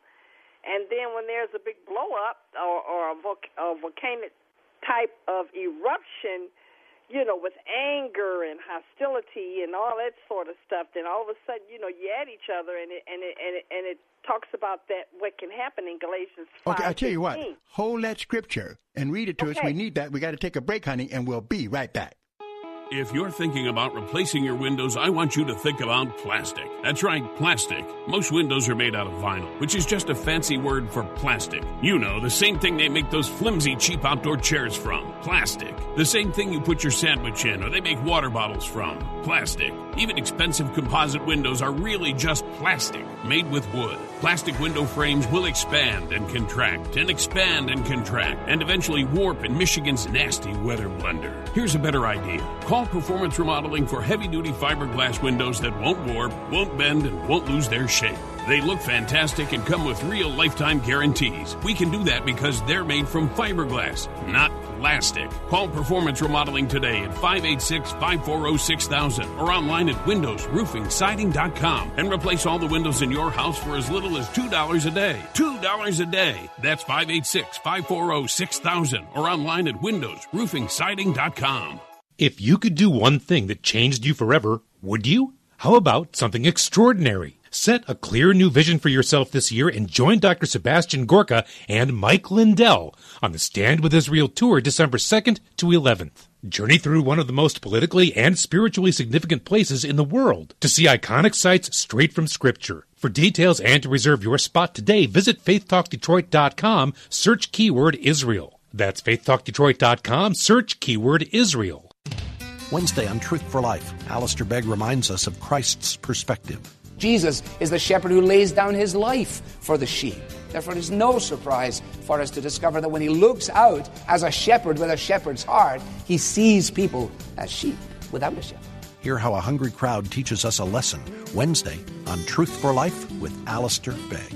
and then when there's a big blow up or, or a, volc- a volcanic type of eruption, you know, with anger and hostility and all that sort of stuff, then all of a sudden, you know, you add each other, and it and it and it, and it talks about that what can happen in Galatians. 5, Okay, I tell you what, hold that scripture and read it to us. We need that. We got to take a break, honey, and we'll be right back. If you're thinking about replacing your windows, I want you to think about plastic. That's right, plastic. Most windows are made out of vinyl, which is just a fancy word for plastic. You know, the same thing they make those flimsy, cheap outdoor chairs from. Plastic. The same thing you put your sandwich in or they make water bottles from. Plastic. Even expensive composite windows are really just plastic, made with wood. Plastic window frames will expand and contract, and expand and contract, and eventually warp in Michigan's nasty weather blender. Here's a better idea. Call Performance Remodeling for heavy duty fiberglass windows that won't warp, won't bend, and won't lose their shape. They look fantastic and come with real lifetime guarantees. We can do that because they're made from fiberglass, not plastic. Call Performance Remodeling today at 586 540 6000 or online at windowsroofingsiding.com and replace all the windows in your house for as little as $2 a day. $2 a day. That's 586 540 6000 or online at windowsroofingsiding.com. If you could do one thing that changed you forever, would you? How about something extraordinary? Set a clear new vision for yourself this year and join Dr. Sebastian Gorka and Mike Lindell on the Stand with Israel tour December 2nd to 11th. Journey through one of the most politically and spiritually significant places in the world to see iconic sites straight from Scripture. For details and to reserve your spot today, visit faithtalkdetroit.com, search keyword Israel. That's faithtalkdetroit.com, search keyword Israel. Wednesday on Truth for Life, Alistair Begg reminds us of Christ's perspective. Jesus is the shepherd who lays down his life for the sheep. Therefore, it is no surprise for us to discover that when he looks out as a shepherd with a shepherd's heart, he sees people as sheep without a shepherd. Hear how a hungry crowd teaches us a lesson Wednesday on Truth for Life with Alistair Begg.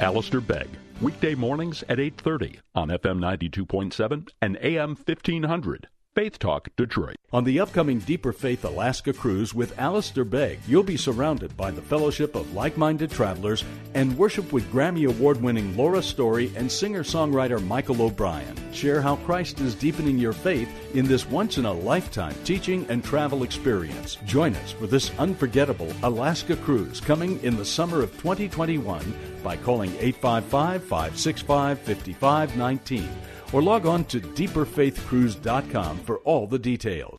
Alistair Begg, weekday mornings at 8:30 on FM 92.7 and AM 1500. Faith Talk Detroit. On the upcoming Deeper Faith Alaska cruise with Alistair Begg, you'll be surrounded by the fellowship of like minded travelers and worship with Grammy Award winning Laura Story and singer songwriter Michael O'Brien. Share how Christ is deepening your faith in this once in a lifetime teaching and travel experience. Join us for this unforgettable Alaska cruise coming in the summer of 2021 by calling 855 565 5519 or log on to deeperfaithcruise.com for all the details.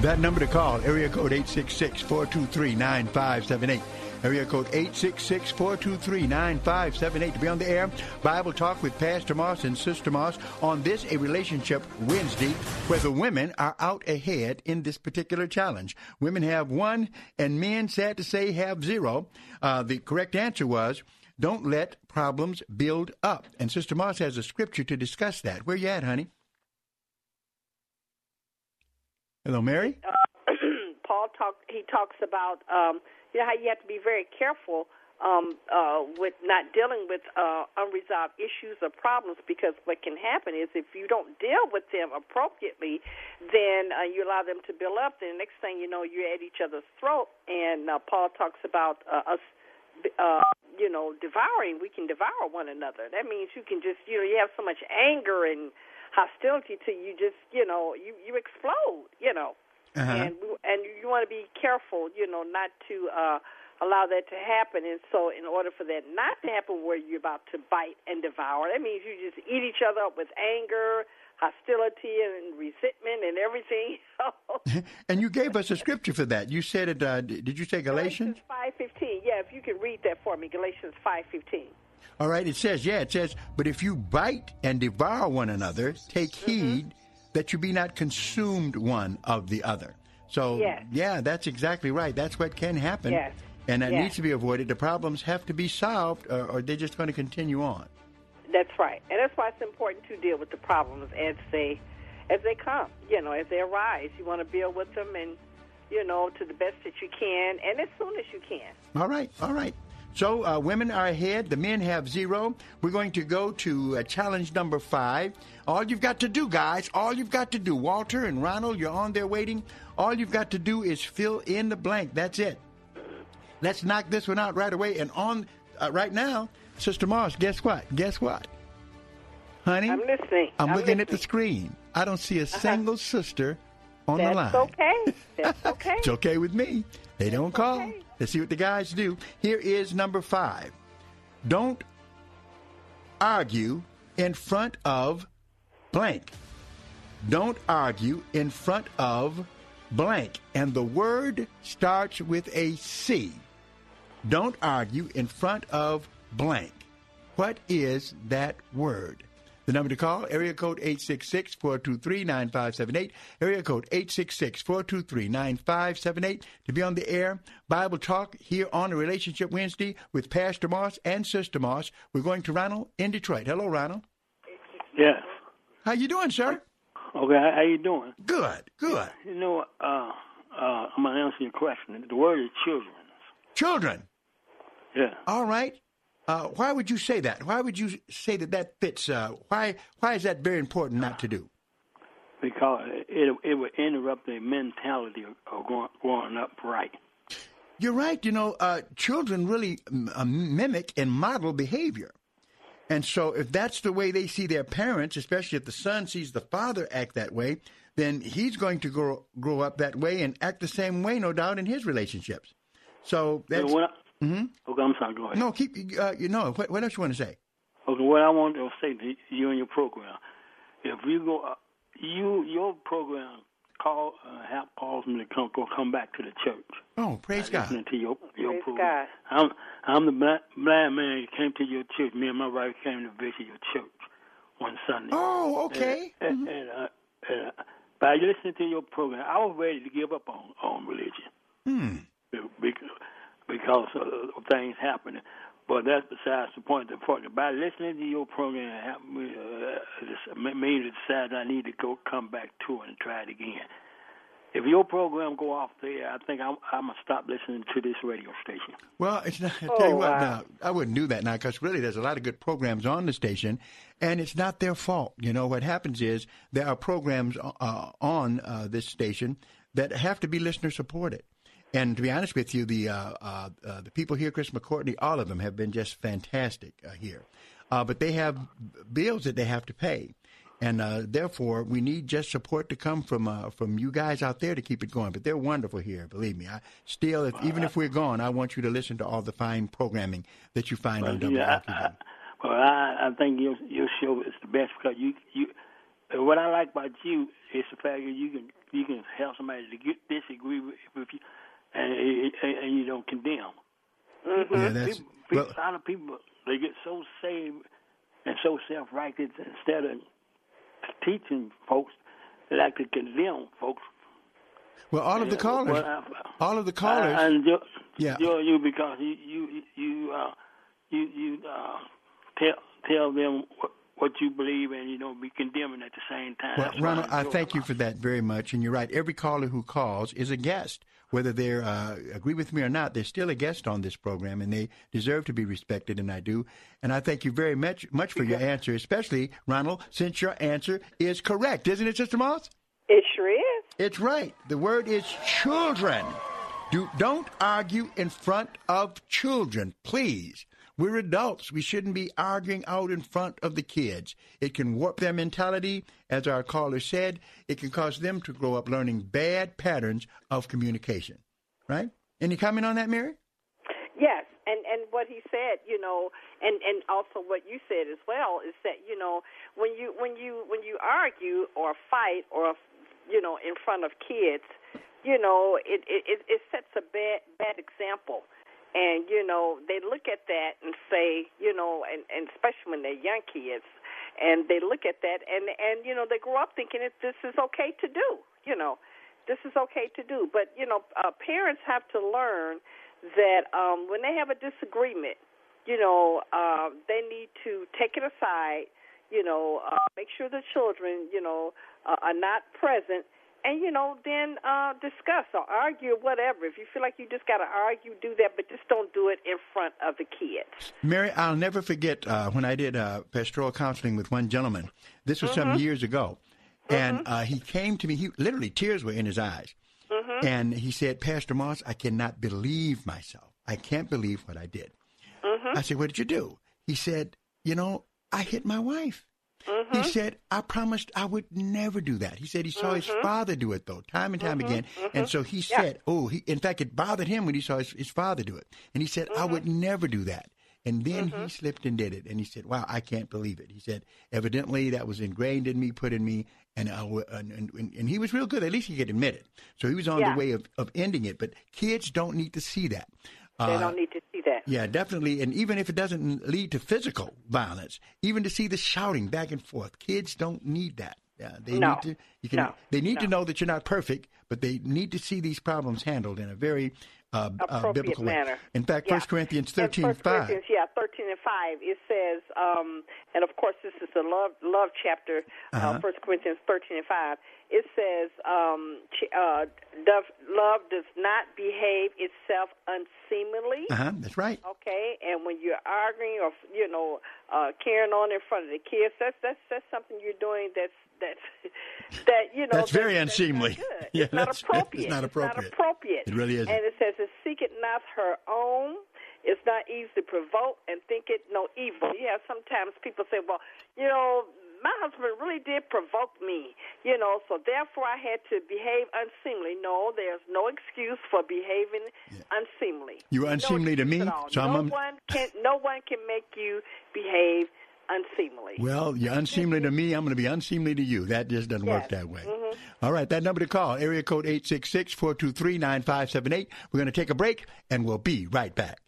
That number to call, area code 866-423-9578. Area code 866-423-9578 to be on the air. Bible Talk with Pastor Moss and Sister Moss on this, a relationship Wednesday, where the women are out ahead in this particular challenge. Women have one, and men, sad to say, have zero. Uh, the correct answer was, don't let problems build up. And Sister Moss has a scripture to discuss that. Where you at, honey? Hello, Mary? uh, [clears throat] Paul talk he talks about um, you know how you have to be very careful um, uh, with not dealing with uh, unresolved issues or problems because what can happen is if you don't deal with them appropriately, then uh, you allow them to build up. Then the next thing you know, you're at each other's throat. And uh, Paul talks about uh, us. Uh, you know, devouring, we can devour one another. That means you can just, you know, you have so much anger and hostility to you, just, you know, you you explode, you know Uh-huh. and and you want to be careful, you know, not to uh, allow that to happen. And so, in order for that not to happen, where you're about to bite and devour, that means you just eat each other up with anger, hostility, and resentment, and everything. [laughs] [laughs] And you gave us a scripture for that. You said it. Uh, did you say Galatians? Five fifteen. Yeah, if you could read that for me, Galatians five fifteen. All right. It says, yeah, it says, but if you bite and devour one another, take Mm-hmm. heed that you be not consumed one of the other. So, Yes. yeah, that's exactly right. That's what can happen. Yes. and that Yeah. needs to be avoided. The problems have to be solved, or, or they're just going to continue on. That's right, and that's why it's important to deal with the problems as they as they come. You know, as they arise, you want to deal with them, and you know, to the best that you can, and as soon as you can. All right, all right. So uh, women are ahead. The men have zero. We're going to go to uh, challenge number five. All you've got to do, guys, all you've got to do, Walter and Ronald, you're on there waiting. All you've got to do is fill in the blank. That's it. Let's knock this one out right away. And on uh, right now, Sister Moss, guess what? Guess what? Honey, I'm listening. I'm, I'm looking at the screen. I don't see a single sister on That's the line. That's okay. That's [laughs] okay. It's okay with me. They don't call. Let's see what the guys do. Here is number five. Don't argue in front of blank. Don't argue in front of blank. And the word starts with a C. Don't argue in front of blank. What is that word? The number to call, area code 866-423-9578, area code 866-423-9578 to be on the air. Bible Talk here on a Relationship Wednesday with Pastor Moss and Sister Moss. We're going to Ronald in Detroit. Hello, Ronald. Yes. How you doing, sir? Okay, how, how you doing? Good, good. You know, uh, uh, I'm gonna answer your question. The word is children. Children. Yeah. All right. Uh, why would you say that? Why would you say that that fits? Uh, why why is that very important not to do? Because it it would interrupt the mentality of, of growing, up right. You're right. You know, uh, children really mm, uh, mimic and model behavior. And so, if that's the way they see their parents, especially if the son sees the father act that way, then he's going to grow grow up that way and act the same way, no doubt, in his relationships. So that's. I- Mhm. Okay, I'm sorry. Go ahead. No, keep. Uh, you know what? What else you want to say? Okay, what I want to say to you and your program, if you go, uh, you your program call uh, have calls me to come go come back to the church. Oh, praise I God. Listening to your your Praise program. I'm I'm the black, black man that came to your church. Me and my wife came to visit your church one Sunday. Oh, okay. And, and, and, uh, and uh, by listening to your program, I was ready to give up on on religion Hmm. Because because of things happening. But that's besides the point. The point by listening to your program, it helped me, uh, made me decide I need to go come back to it and try it again. If your program go off there, I think I'm, I'm gonna stop listening to this radio station. Well, it's not. I tell Oh, you what, wow. now I wouldn't do that now because really, there's a lot of good programs on the station, and it's not their fault. You know what happens is there are programs uh, on uh, this station that have to be listener supported. And to be honest with you, the uh, uh, uh, the people here, Chris McCourtney, all of them have been just fantastic uh, here. Uh, but they have bills that they have to pay, and uh, therefore we need just support to come from uh, from you guys out there to keep it going. But they're wonderful here, believe me. I still, if, even if we're gone, I want you to listen to all the fine programming that you find on Well, yeah. I, I, well, I, I think your your show is the best because you you. What I like about you is the fact that you can you can help somebody to get, disagree with, with you, and, and and you don't condemn. Mm-hmm. Yeah, that's- people, people, well- a lot of people they get so saved and so self righteous instead of teaching folks, they like to condemn folks. Well, all of the callers, well, I- all of the callers, I, I enjoy, Yeah. enjoy you because you you you uh, you you uh, tell tell them what, what you believe and you don't be condemning at the same time. Well, That's Ronald, I enjoy thank you for that very much, and you're right. Every caller who calls is a guest, whether they uh, agree with me or not. They're still a guest on this program, and they deserve to be respected, and I do. And I thank you very much, much for your answer, especially Ronald, since your answer is correct, isn't it, Sister Moss? It sure is. It's right. The word is children. Do, don't argue in front of children, please. We're adults. We shouldn't be arguing out in front of the kids. It can warp their mentality, as our caller said. It can cause them to grow up learning bad patterns of communication. Right? Any comment on that, Mary? Yes, and and what he said, you know, and and also what you said as well is that you know when you when you when you argue or fight or you know in front of kids, you know it it it sets a bad bad example. And you know they look at that and say, you know, and, and especially when they're young kids, and they look at that and and you know they grow up thinking that this is okay to do, you know, this is okay to do. But you know, uh, parents have to learn that um, when they have a disagreement, you know, uh, they need to take it aside. You know, uh, make sure the children, you know, uh, are not present, and you know, then uh, discuss or argue, or whatever. If you feel like you just got to argue, do that, but just don't do it in front of the kids. Mary, I'll never forget uh, when I did uh, pastoral counseling with one gentleman. This was some Mhm. years ago, and uh, he came to me. He literally tears were in his eyes, Mhm. and he said, "Pastor Moss, I cannot believe myself. I can't believe what I did." Mhm. I said, "What did you do?" He said, "You know, I hit my wife." He said, I promised I would never do that. He said he saw his Mhm. father do it, though, time and time Mhm, again. And mhm. so he Yeah. said, Oh, he, in fact, it bothered him when he saw his, his father do it. And he said, I would never do that. And then he slipped and did it. And he said, Wow, I can't believe it. He said, Evidently, that was ingrained in me, put in me. And, I and, and, and he was real good. At least he could admit it. So he was on Yeah. the way of, of ending it. But kids don't need to see that. They Uh, don't need to see that. yeah, definitely. And even if it doesn't lead to physical violence, even to see the shouting back and forth, kids don't need that. Yeah, they No. need to. You can. No. They need to know that you're not perfect, but they need to see these problems handled in a very uh, uh, biblical manner. way. In fact, Yeah. First Corinthians In thirteen First five. Corinthians, yeah, thirteen and five. It says, um, and of course, this is the love love chapter. Uh-huh. uh First Corinthians thirteen and five. It says, um, ch- uh, does, love does not behave itself unseemly. Uh huh. That's right. Okay, and when you're arguing or you know uh, carrying on in front of the kids, that's that's that's something you're doing that's that's [laughs] that you know That's very that's unseemly. not. [laughs] Yeah, it's not that's- appropriate. it's not appropriate. It's not appropriate. It really isn't. And it says, "It seeketh not her own." It's not easy to provoke and think it no evil. Yeah, sometimes people say, "Well, you know, my husband really did provoke me, you know, so therefore I had to behave unseemly." No, there's no excuse for behaving unseemly. You were unseemly to me, so no I'm. un- one can no one can make you behave unseemly. Well, you're unseemly to me. I'm going to be unseemly to you. That just doesn't work that way. Mhm. All right, that number to call, area code 866-423-9578. We're going to take a break, and we'll be right back.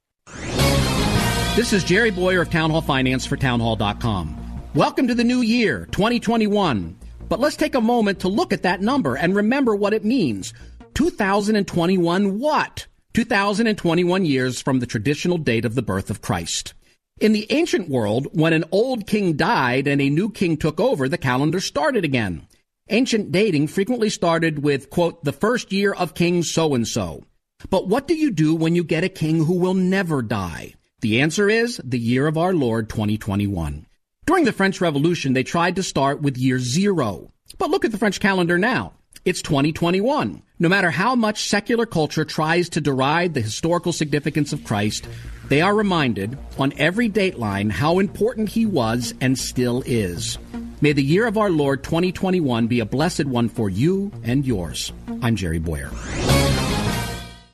This is Jerry Bowyer of Town Hall Finance for townhall.com. Welcome to the new year, 2021. But let's take a moment to look at that number and remember what it means. 2021 what? 2021 years from the traditional date of the birth of Christ. In the ancient world, when an old king died and a new king took over, the calendar started again. Ancient dating frequently started with, quote, the first year of King so and so. But what do you do when you get a king who will never die? The answer is the year of our Lord 2021. During the French Revolution, they tried to start with year zero. But look at the French calendar now. It's 2021. No matter how much secular culture tries to deride the historical significance of Christ, they are reminded on every dateline how important he was and still is. May the year of our Lord 2021 be a blessed one for you and yours. I'm Jerry Bowyer.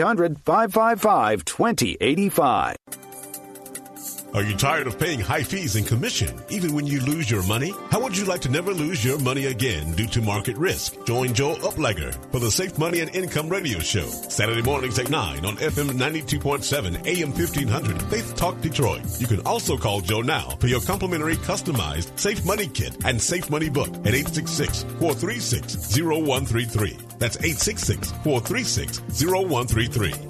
800 555 2085. Are you tired of paying high fees and commission, even when you lose your money? How would you like to never lose your money again due to market risk? Join Joe Uplegger for the Safe Money and Income Radio Show, Saturday mornings at 9 on FM 92.7 AM 1500 Faith Talk Detroit. You can also call Joe now for your complimentary customized Safe Money Kit and Safe Money Book at 866-436-0133. That's 866-436-0133.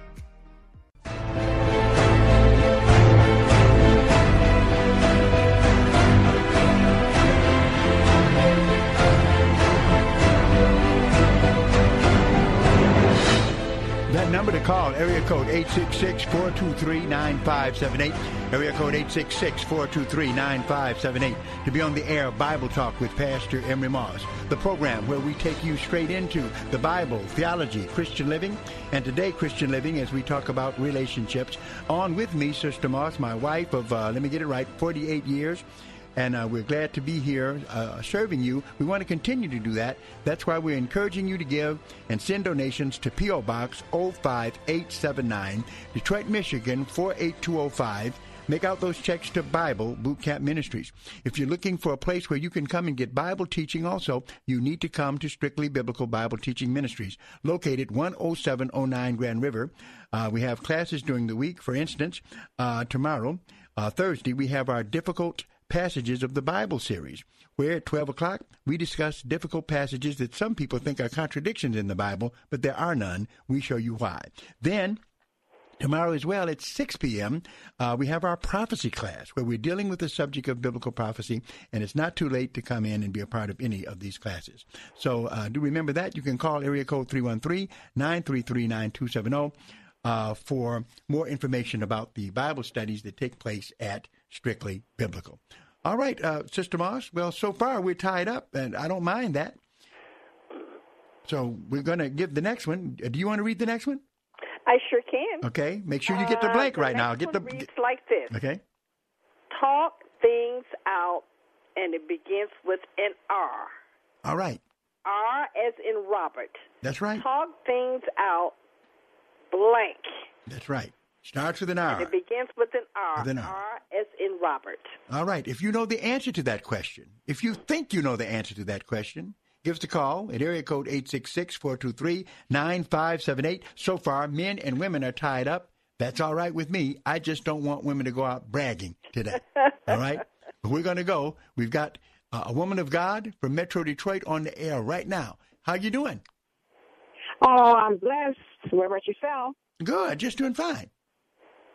Call, area code 866-423-9578. Area code 866-423-9578 to be on the air of Bible Talk with Pastor Emery Moss, the program where we take you straight into the Bible, theology, Christian living, and today Christian living as we talk about relationships. On with me, Sister Moss, my wife of, uh, let me get it right, 48 years and uh, we're glad to be here uh, serving you. We want to continue to do that. That's why we're encouraging you to give and send donations to P.O. Box 05879, Detroit, Michigan 48205. Make out those checks to Bible Boot Camp Ministries. If you're looking for a place where you can come and get Bible teaching also, you need to come to Strictly Biblical Bible Teaching Ministries, located 10709 Grand River. Uh, we have classes during the week. For instance, uh, tomorrow, uh, Thursday, we have our difficult passages of the Bible series, where at 12 o'clock we discuss difficult passages that some people think are contradictions in the Bible, but there are none. We show you why. Then, Tomorrow as well at 6 p.m., uh, we have our prophecy class where we're dealing with the subject of biblical prophecy, and it's not too late to come in and be a part of any of these classes. So uh, do remember that. You can call area code 313 933 9270 uh, for more information about the Bible studies that take place at Strictly Biblical. All right, uh, Sister Moss. Well, so far we're tied up, and I don't mind that. So we're going to give the next one. Do you want to read the next one? I sure can. Okay. Make sure you get the Uh, blank the right now. Get the. reads like this. Okay. Talk things out, and it begins with an R. All right. R as in Robert. That's right. Talk things out, blank. That's right. Starts with an And R. it begins with an R. With an R. R as in Robert. All right. If you know the answer to that question, if you think you know the answer to that question, give us a call at area code 866-423-9578. So far, men and women are tied up. That's all right with me. I just don't want women to go out bragging today. all right? [laughs] But we're going to go. We've got uh, a woman of God from Metro Detroit on the air right now. How you doing? Oh, I'm blessed. What about yourself? Good. Just doing fine.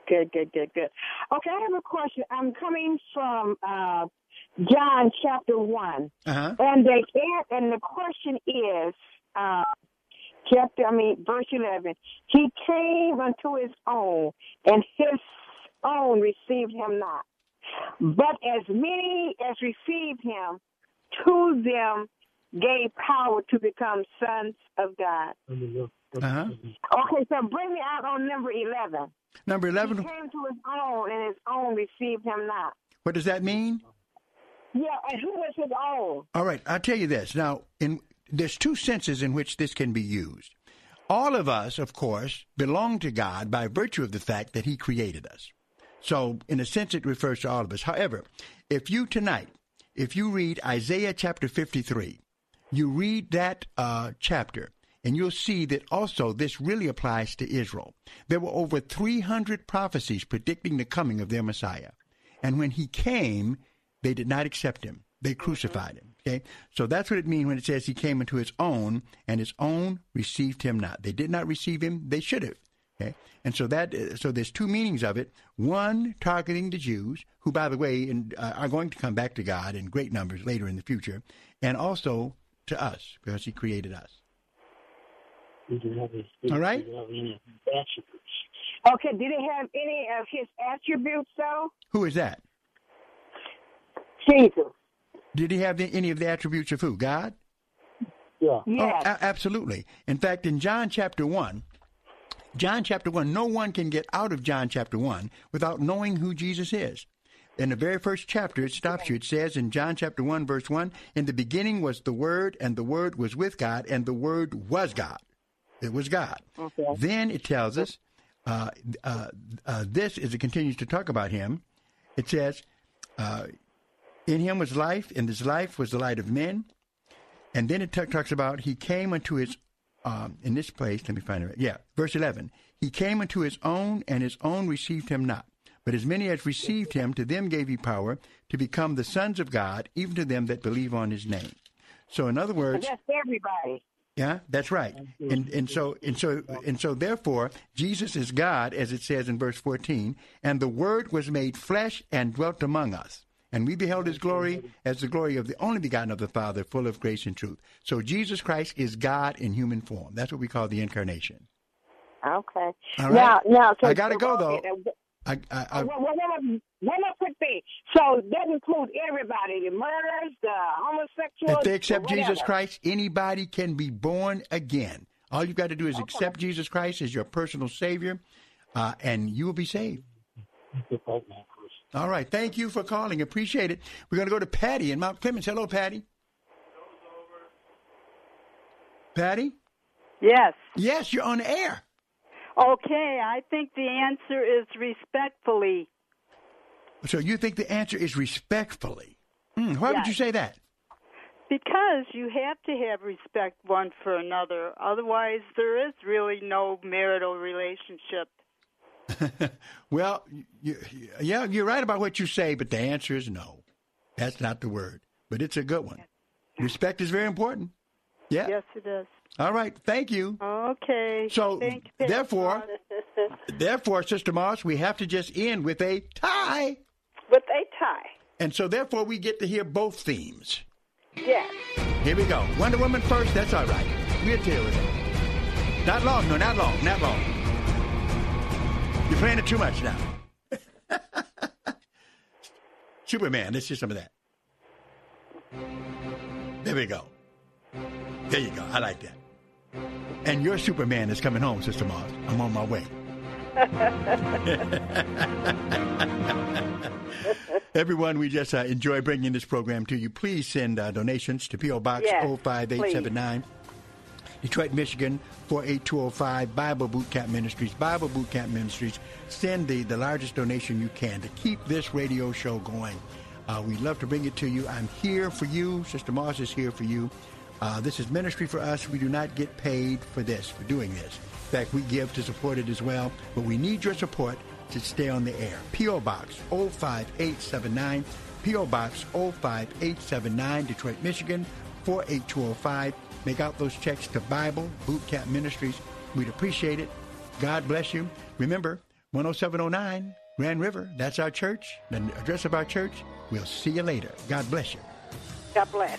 Good, good, good, good. Okay, I have a question. I'm coming from uh, John chapter one, Uh-huh. and the and the question is, uh, chapter I mean verse eleven. He came unto his own, and his own received him not. But as many as received him, to them gave power to become sons of God. Uh-huh. Okay, so bring me out on number 11. Number He 11, came to his own, and his own received him not. what does that mean? Yeah, and who was his own? All right, I'll tell you this. Now, in there's two senses in which this can be used. All of us, of course, belong to God by virtue of the fact that He created us. So, in a sense, it refers to all of us. However, if you tonight, if you read Isaiah chapter 53, you read that uh, chapter, and you'll see that also this really applies to Israel. There were over 300 prophecies predicting the coming of their Messiah. And when he came, they did not accept him. They crucified him. Okay? So that's what it means when it says he came into his own, and his own received him not. They did not receive him. They should have. Okay? And so that uh, so there's two meanings of it. One targeting the Jews, who by the way in, uh, are going to come back to God in great numbers later in the future, and also to us because he created us. All right? Okay, did he have any of his attributes, though? Who is that? Jesus. Did he have any of the attributes of who? God? Yeah. Oh, a- absolutely. In fact, in John chapter 1, John chapter 1, no one can get out of John chapter 1 without knowing who Jesus is. In the very first chapter, it stops you. It says in John chapter 1, verse 1, In the beginning was the Word, and the Word was with God, and the Word was God. It was God. Okay. Then it tells us, uh, uh, uh, this as it continues to talk about him, it says, uh, "In him was life, and this life was the light of men." And then it t- talks about he came unto his um, in this place. Let me find it. Yeah, verse eleven. He came unto his own, and his own received him not. But as many as received him, to them gave he power to become the sons of God, even to them that believe on his name. So, in other words, that's everybody. Yeah, that's right. And and so and so and so therefore Jesus is God as it says in verse 14, and the word was made flesh and dwelt among us. And we beheld his glory as the glory of the only begotten of the Father, full of grace and truth. So Jesus Christ is God in human form. That's what we call the incarnation. Okay. All right. Now, now, so I gotta go, though. Okay, I, I, I, well, well, one, one more quick. So that includes everybody: the murderers, the homosexuals. if they accept Jesus. Christ, anybody can be born again. All you've got to do is accept Jesus Christ as your personal Savior, uh, and you will be saved. All right. Thank you for calling. Appreciate it. We're going to go to Patty in Mount Clemens. Hello, Patty. Patty? Yes. Yes, you're on air. Okay, I think the answer is respectfully. So you think the answer is respectfully? Hmm, why would you say that? Because you have to have respect one for another. Otherwise, there is really no marital relationship. [laughs] Well, you, yeah, you're right about what you say, but the answer is no. That's not the word, but it's a good one. Respect is very important. Yeah. Yes, it is. All right. Thank you. Okay. So, you. therefore, [laughs] therefore, Sister Moss, we have to just end with a tie. With a tie. And so, therefore, we get to hear both themes. Yes. Here we go. Wonder Woman first. That's all right. We'll deal with it. Not long. No, not long. Not long. You're playing it too much now. [laughs] Superman. Let's hear some of that. There we go. There you go. I like that. And your Superman is coming home, Sister Moss. I'm on my way. [laughs] Everyone, we just uh, enjoy bringing this program to you. Please send uh, donations to P.O. Box Yes, 05879, Detroit, Michigan 48205, Bible Boot Camp Ministries. Bible Boot Camp Ministries. Send the, the largest donation you can to keep this radio show going. Uh, we love to bring it to you. I'm here for you. Sister Moss is here for you. Uh, this is ministry for us. We do not get paid for this, for doing this. In fact, we give to support it as well, but we need your support to stay on the air. P.O. Box 05879, P.O. Box 05879, Detroit, Michigan 48205. Make out those checks to Bible Boot Camp Ministries. We'd appreciate it. God bless you. Remember, 10709 Grand River, that's our church, the address of our church. We'll see you later. God bless you. God bless.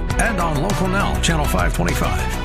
and on Local Now, Channel 525.